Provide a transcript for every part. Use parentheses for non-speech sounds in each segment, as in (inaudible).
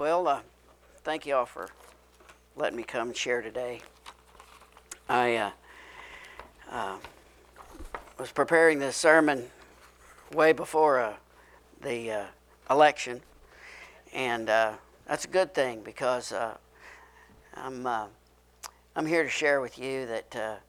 Well, uh, thank you all for letting me come and share today. I uh, uh, was preparing this sermon way before uh, the uh, election, and uh, that's a good thing because I'm I'm here to share with you that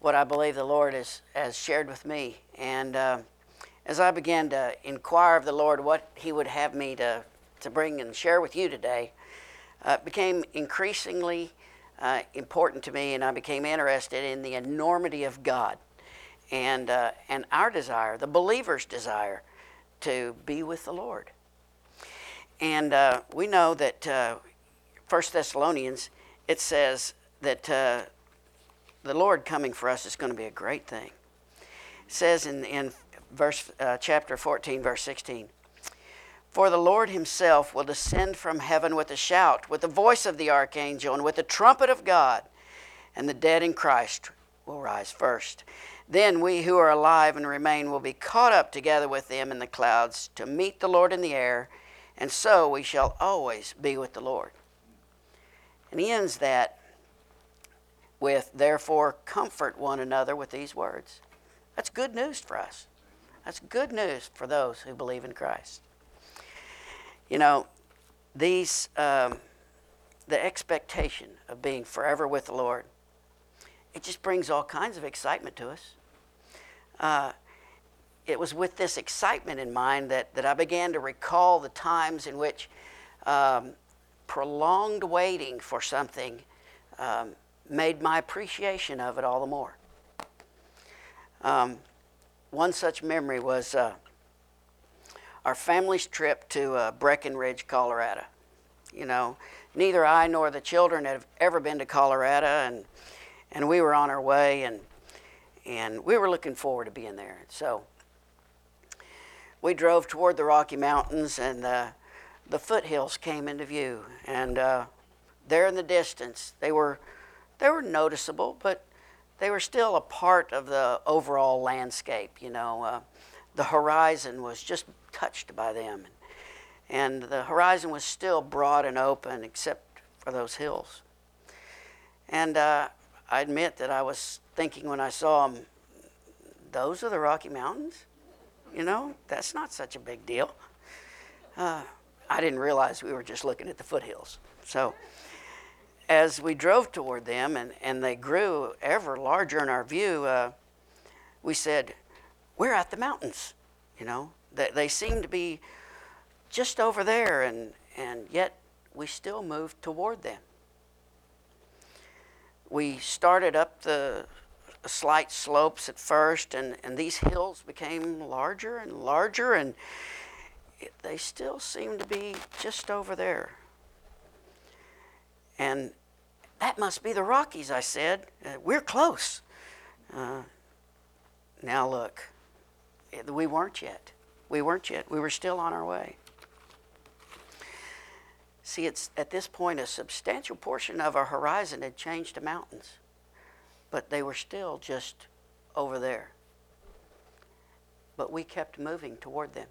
what I believe the Lord has has shared with me, and as I began to inquire of the Lord what He would have me to to bring and share with you today, uh, became increasingly uh, important to me, and I became interested in the enormity of God and, uh, and our desire, the believer's desire, to be with the Lord. And uh, we know that uh, 1 Thessalonians, it says that uh, the Lord coming for us is going to be a great thing. It says in, in verse, chapter 14, verse 16, For the Lord himself will descend from heaven with a shout, with the voice of the archangel, and with the trumpet of God, and the dead in Christ will rise first. Then we who are alive and remain will be caught up together with them in the clouds to meet the Lord in the air, and so we shall always be with the Lord. And he ends that with, Therefore, comfort one another with these words. That's good news for us. That's good news for those who believe in Christ. You know, these, um, the expectation of being forever with the Lord it just brings all kinds of excitement to us. Uh, it was with this excitement in mind that, that I began to recall the times in which um, prolonged waiting for something um, made my appreciation of it all the more. Um, one such memory was uh, our family's trip to uh, Breckenridge, Colorado. You know, neither I nor the children have ever been to Colorado, and and we were on our way, and and we were looking forward to being there. So we drove toward the Rocky Mountains, and the the foothills came into view, and uh, there in the distance, they were they were noticeable, but they were still a part of the overall landscape. You know, uh, the horizon was just touched by them, and the horizon was still broad and open, except for those hills. And uh, I admit that I was thinking when I saw them, those are the Rocky Mountains? You know, that's not such a big deal. Uh, I didn't realize we were just looking at the foothills. So, as we drove toward them and, and they grew ever larger in our view, uh, we said, We're at the mountains. You know, they, they seem to be just over there, and, and yet we still moved toward them we started up the slight slopes at first, and, and these hills became larger and larger, and it, they still seem to be just over there. And that must be the Rockies, I said. Uh, we're close. Uh, now look, we weren't yet. We weren't yet. We were still on our way. See, it's at this point a substantial portion of our horizon had changed to mountains, but they were still just over there. But we kept moving toward them.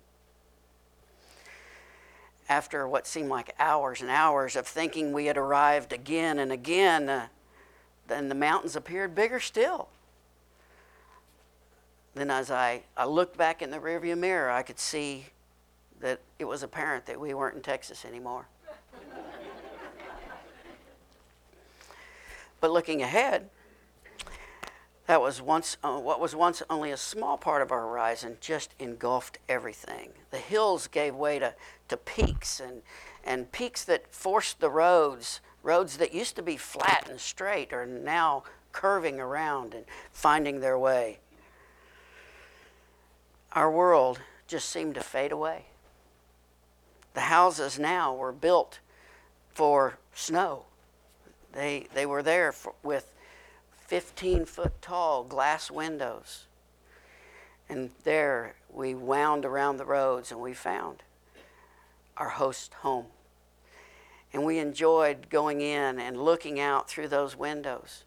After what seemed like hours and hours of thinking we had arrived again and again, uh, then the mountains appeared bigger still. Then, as I, I looked back in the rearview mirror, I could see that it was apparent that we weren't in Texas anymore. (laughs) But looking ahead, that was once uh, what was once only a small part of our horizon just engulfed everything. The hills gave way to, to peaks and and peaks that forced the roads, roads that used to be flat and straight are now curving around and finding their way. Our world just seemed to fade away. The houses now were built for snow they, they were there for, with 15 foot tall glass windows. And there we wound around the roads and we found our host home. And we enjoyed going in and looking out through those windows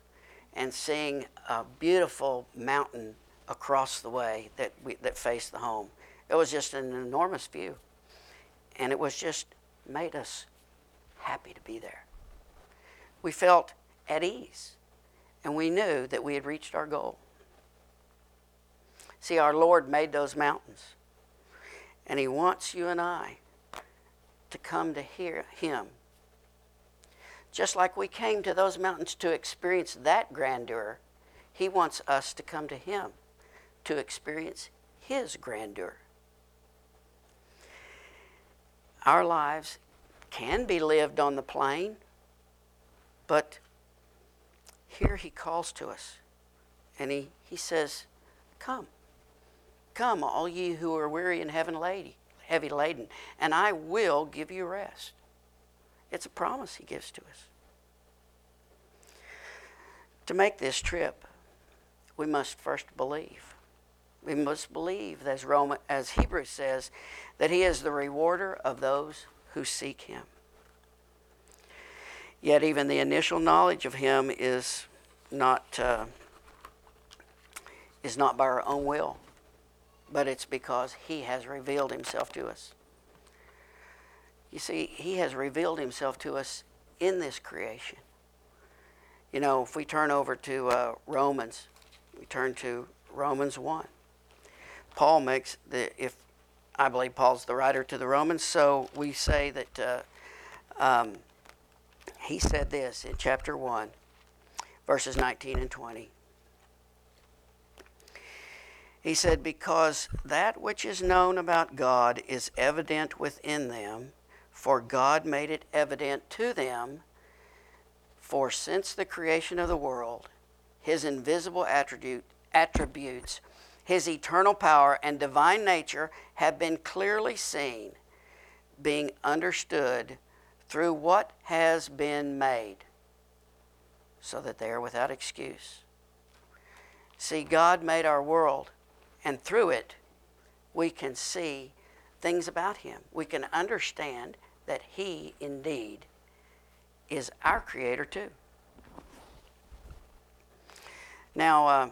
and seeing a beautiful mountain across the way that, we, that faced the home. It was just an enormous view. And it was just made us happy to be there. We felt at ease, and we knew that we had reached our goal. See, our Lord made those mountains, and He wants you and I to come to hear Him. Just like we came to those mountains to experience that grandeur, He wants us to come to Him to experience His grandeur. Our lives can be lived on the plain, but here He calls to us and He, he says, Come. Come, all ye who are weary and heavy laden, and I will give you rest. It's a promise he gives to us. To make this trip, we must first believe. We must believe, as, Roman, as Hebrews says, that he is the rewarder of those who seek him. Yet, even the initial knowledge of him is not, uh, is not by our own will but it's because He has revealed Himself to us. You see, He has revealed Himself to us in this creation. You know, if we turn over to uh, Romans, we turn to Romans 1. Paul makes the, if I believe Paul's the writer to the Romans, so we say that uh, um, he said this in chapter 1, verses 19 and 20. He said, Because that which is known about God is evident within them, for God made it evident to them. For since the creation of the world, his invisible attribute, attributes, his eternal power, and divine nature have been clearly seen, being understood through what has been made, so that they are without excuse. See, God made our world and through it, we can see things about Him. We can understand that He indeed is our Creator too. Now, uh,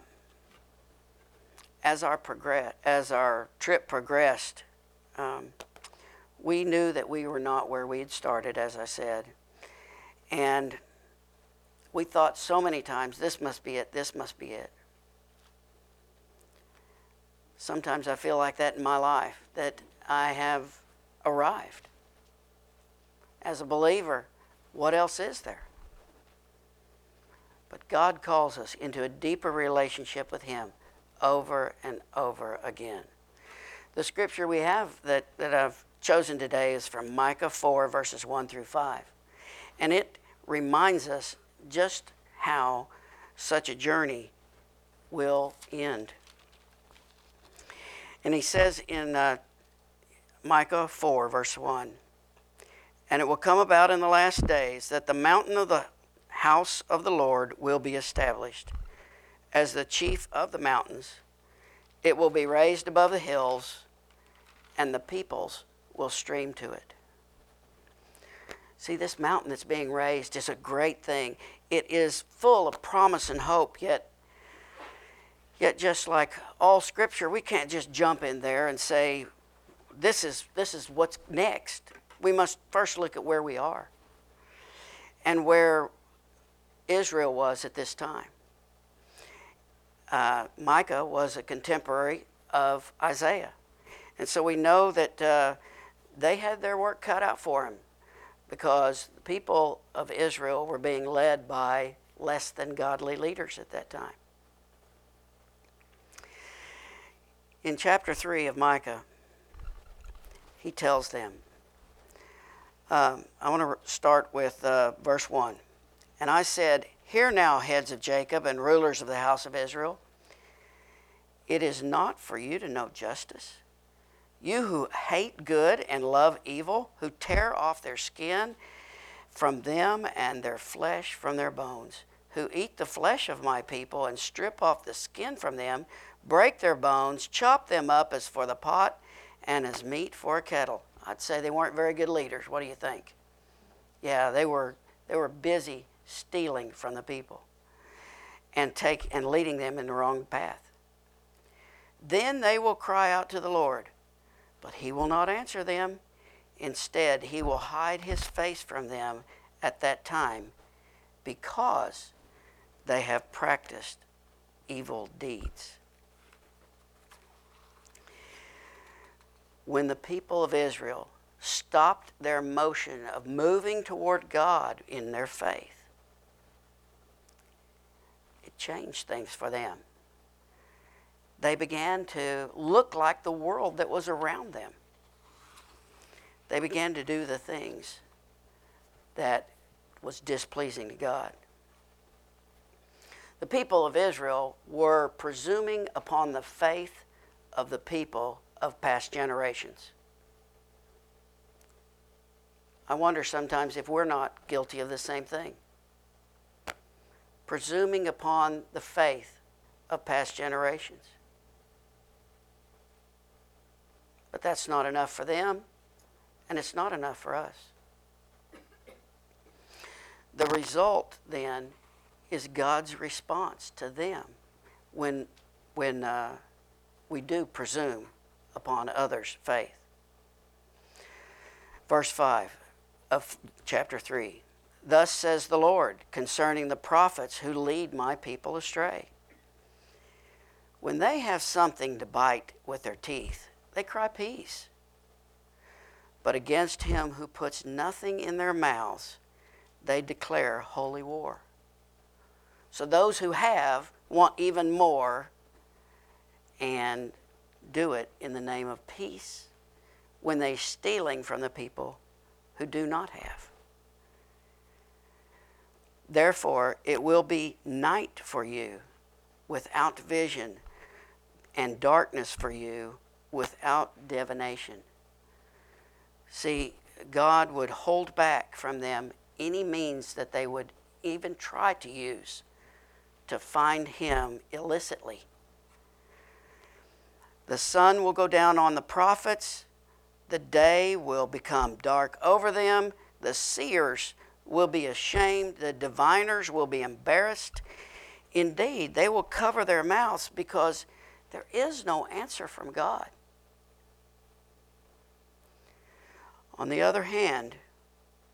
as our progress, as our trip progressed, um, we knew that we were not where we had started, as I said, and we thought so many times, "This must be it. This must be it." Sometimes I feel like that in my life, that I have arrived. As a believer, what else is there? But God calls us into a deeper relationship with Him over and over again. The scripture we have that, that I've chosen today is from Micah 4, verses 1 through 5. And it reminds us just how such a journey will end. And he says in uh, Micah 4, verse 1 And it will come about in the last days that the mountain of the house of the Lord will be established as the chief of the mountains. It will be raised above the hills, and the peoples will stream to it. See, this mountain that's being raised is a great thing. It is full of promise and hope, yet Yet, just like all Scripture, we can't just jump in there and say, this is, this is what's next. We must first look at where we are and where Israel was at this time. Uh, Micah was a contemporary of Isaiah. And so we know that uh, they had their work cut out for them because the people of Israel were being led by less than godly leaders at that time. In chapter 3 of Micah, he tells them, um, I want to start with uh, verse 1. And I said, Hear now, heads of Jacob and rulers of the house of Israel. It is not for you to know justice. You who hate good and love evil, who tear off their skin from them and their flesh from their bones, who eat the flesh of my people and strip off the skin from them, break their bones, chop them up as for the pot and as meat for a kettle. I'd say they weren't very good leaders. What do you think? Yeah, they were they were busy stealing from the people and take and leading them in the wrong path. Then they will cry out to the Lord, but he will not answer them. Instead, he will hide his face from them at that time because they have practiced evil deeds. When the people of Israel stopped their motion of moving toward God in their faith, it changed things for them. They began to look like the world that was around them they began to do the things that was displeasing to God. The people of Israel were presuming upon the faith of the people of past generations. I wonder sometimes if we're not guilty of the same thing. Presuming upon the faith of past generations. But that's not enough for them and it's not enough for us. The result then is God's response to them when, when uh, we do presume upon others' faith. Verse 5 of chapter 3 Thus says the Lord concerning the prophets who lead my people astray. When they have something to bite with their teeth, they cry peace but against him who puts nothing in their mouths, they declare holy war. So those who have want even more and do it in the name of peace when they're stealing from the people who do not have. Therefore, it will be night for you without vision, and darkness for you without divination. See, God would hold back from them any means that they would even try to use to find Him illicitly. The sun will go down on the prophets, the day will become dark over them, the seers will be ashamed, the diviners will be embarrassed. Indeed, they will cover their mouths because there is no answer from God. On the other hand,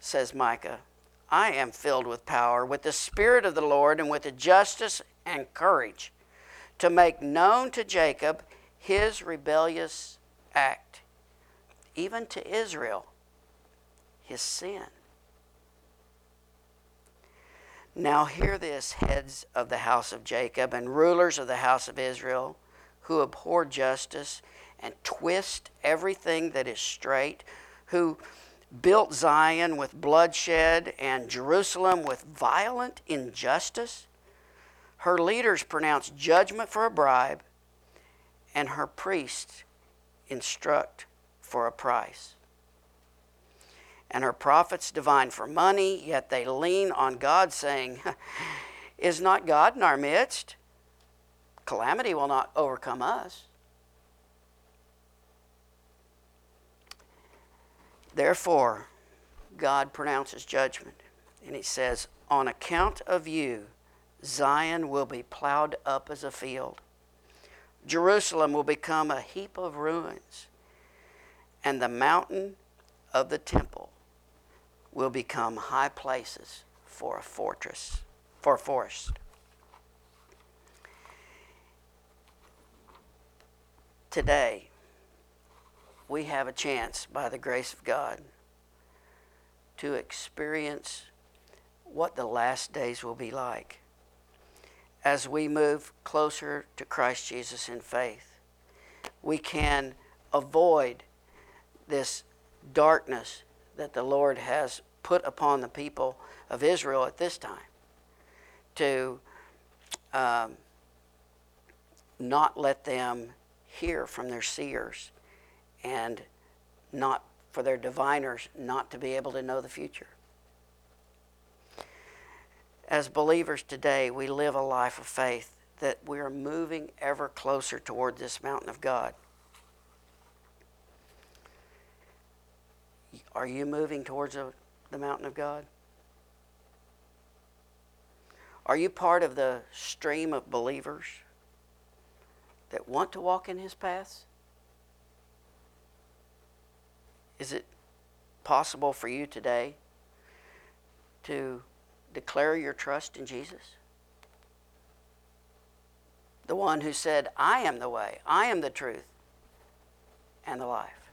says Micah, I am filled with power, with the Spirit of the Lord, and with the justice and courage to make known to Jacob his rebellious act, even to Israel his sin. Now hear this, heads of the house of Jacob and rulers of the house of Israel, who abhor justice and twist everything that is straight who built Zion with bloodshed and Jerusalem with violent injustice. Her leaders pronounce judgment for a bribe, and her priests instruct for a price. And her prophets divine for money, yet they lean on God, saying, (laughs) Is not God in our midst? Calamity will not overcome us. Therefore, God pronounces judgment, and He says, On account of you, Zion will be plowed up as a field. Jerusalem will become a heap of ruins, and the mountain of the temple will become high places for a fortress, for a forest. Today, we have a chance, by the grace of God, to experience what the last days will be like as we move closer to Christ Jesus in faith. We can avoid this darkness that the Lord has put upon the people of Israel at this time to um, not let them hear from their seers and not for their diviners not to be able to know the future. As believers today, we live a life of faith that we are moving ever closer toward this mountain of God. Are you moving towards a, the mountain of God? Are you part of the stream of believers that want to walk in His paths? Is it possible for you today to declare your trust in Jesus? The one who said, I am the way, I am the truth, and the life.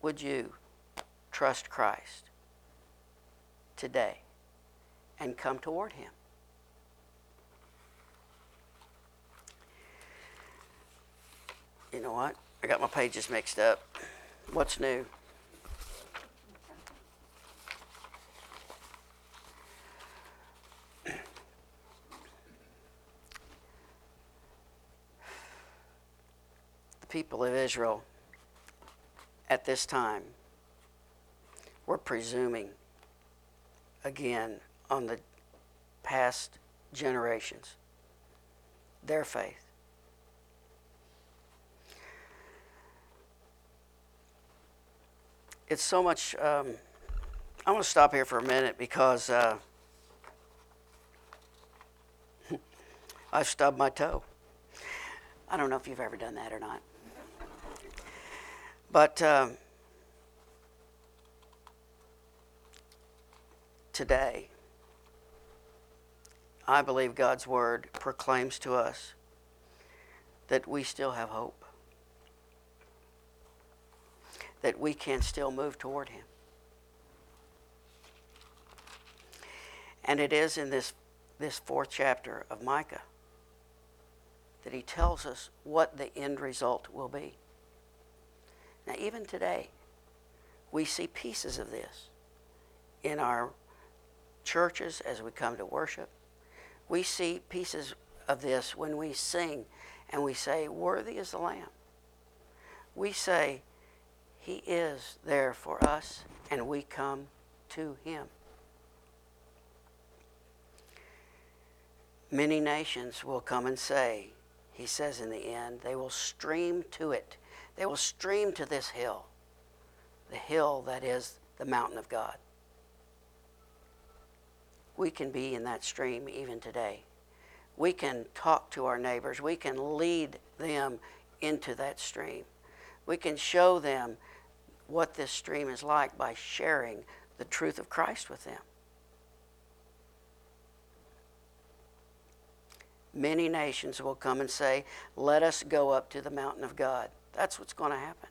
Would you trust Christ today and come toward Him? You know what? I got my pages mixed up. What's new? The people of Israel at this time were presuming again on the past generations, their faith. It's so much. Um, I want to stop here for a minute because uh, (laughs) I've stubbed my toe. I don't know if you've ever done that or not. But um, today, I believe God's Word proclaims to us that we still have hope, that we can still move toward Him. And it is in this, this fourth chapter of Micah that he tells us what the end result will be. Now, even today, we see pieces of this in our churches as we come to worship. We see pieces of this when we sing and we say, Worthy is the Lamb. We say, He is there for us, and we come to Him. Many nations will come and say, He says in the end, they will stream to it. They will stream to this hill, the hill that is the mountain of God. We can be in that stream even today. We can talk to our neighbors. We can lead them into that stream. We can show them what this stream is like by sharing the truth of Christ with them. Many nations will come and say, Let us go up to the mountain of God. That's what's going to happen.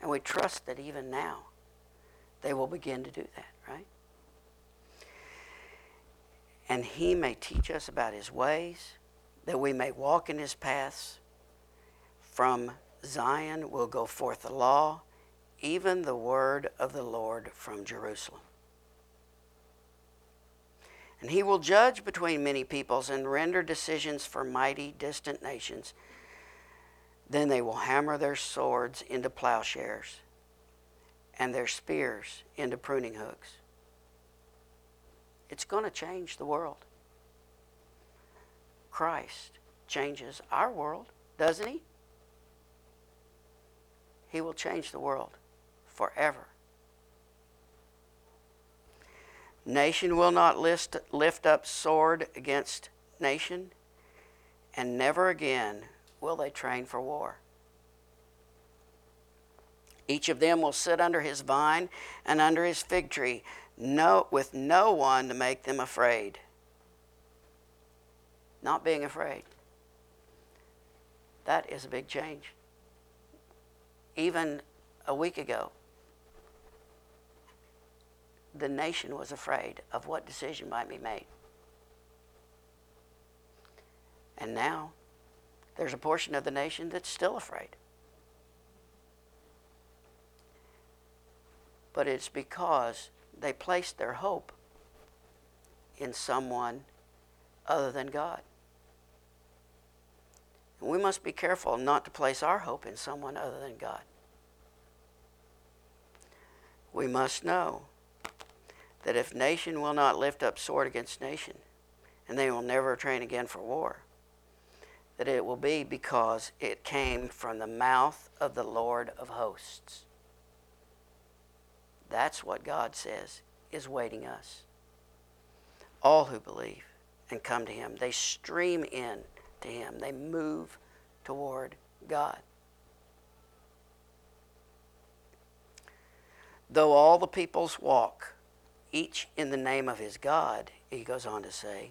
And we trust that even now they will begin to do that, right? And He may teach us about His ways, that we may walk in His paths. From Zion will go forth the law, even the word of the Lord from Jerusalem. And he will judge between many peoples and render decisions for mighty distant nations. Then they will hammer their swords into plowshares and their spears into pruning hooks. It's going to change the world. Christ changes our world, doesn't he? He will change the world forever. Nation will not list, lift up sword against nation, and never again will they train for war. Each of them will sit under his vine and under his fig tree, no, with no one to make them afraid. Not being afraid. That is a big change. Even a week ago, the nation was afraid of what decision might be made. And now, there's a portion of the nation that's still afraid. But it's because they placed their hope in someone other than God. And we must be careful not to place our hope in someone other than God. We must know that if nation will not lift up sword against nation, and they will never train again for war, that it will be because it came from the mouth of the Lord of hosts. That's what God says is waiting us. All who believe and come to Him, they stream in to Him, they move toward God. Though all the peoples walk, each in the name of his God, he goes on to say,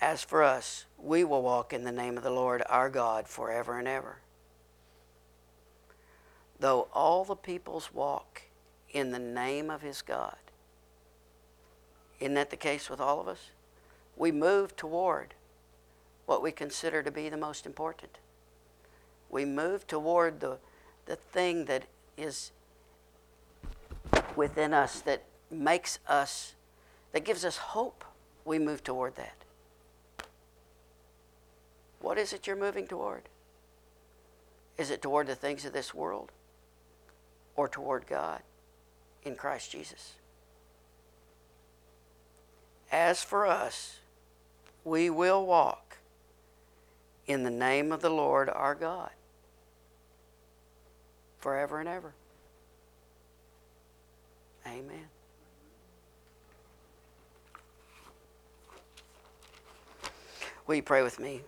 As for us, we will walk in the name of the Lord our God forever and ever. Though all the peoples walk in the name of his God, isn't that the case with all of us? We move toward what we consider to be the most important. We move toward the, the thing that is within us that makes us, that gives us hope. We move toward that. What is it you're moving toward? Is it toward the things of this world or toward God in Christ Jesus? As for us, we will walk in the name of the Lord our God forever and ever. Amen. Will you pray with me?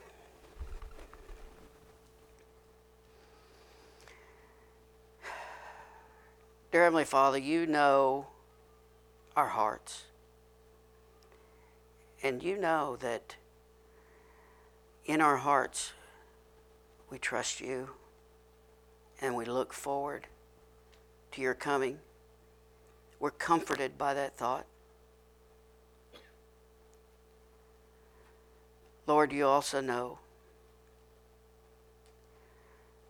Dear Heavenly Father, you know our hearts. And you know that in our hearts we trust you and we look forward to your coming. We're comforted by that thought. Lord, you also know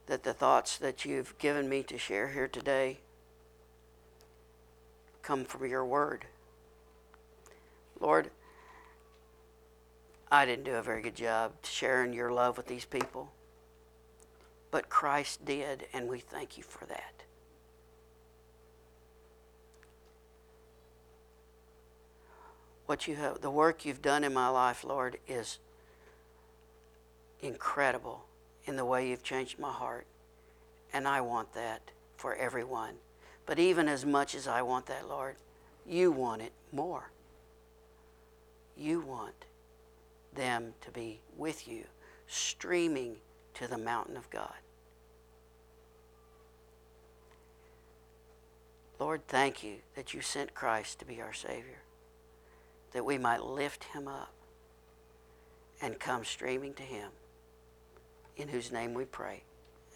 that the thoughts that you've given me to share here today come from your word. Lord, I didn't do a very good job sharing your love with these people, but Christ did, and we thank you for that. What you have, the work you've done in my life, Lord, is incredible in the way you've changed my heart, and I want that for everyone. But even as much as I want that, Lord, you want it more. You want them to be with you, streaming to the mountain of God. Lord, thank you that you sent Christ to be our Savior, that we might lift him up and come streaming to him, in whose name we pray.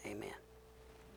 Amen.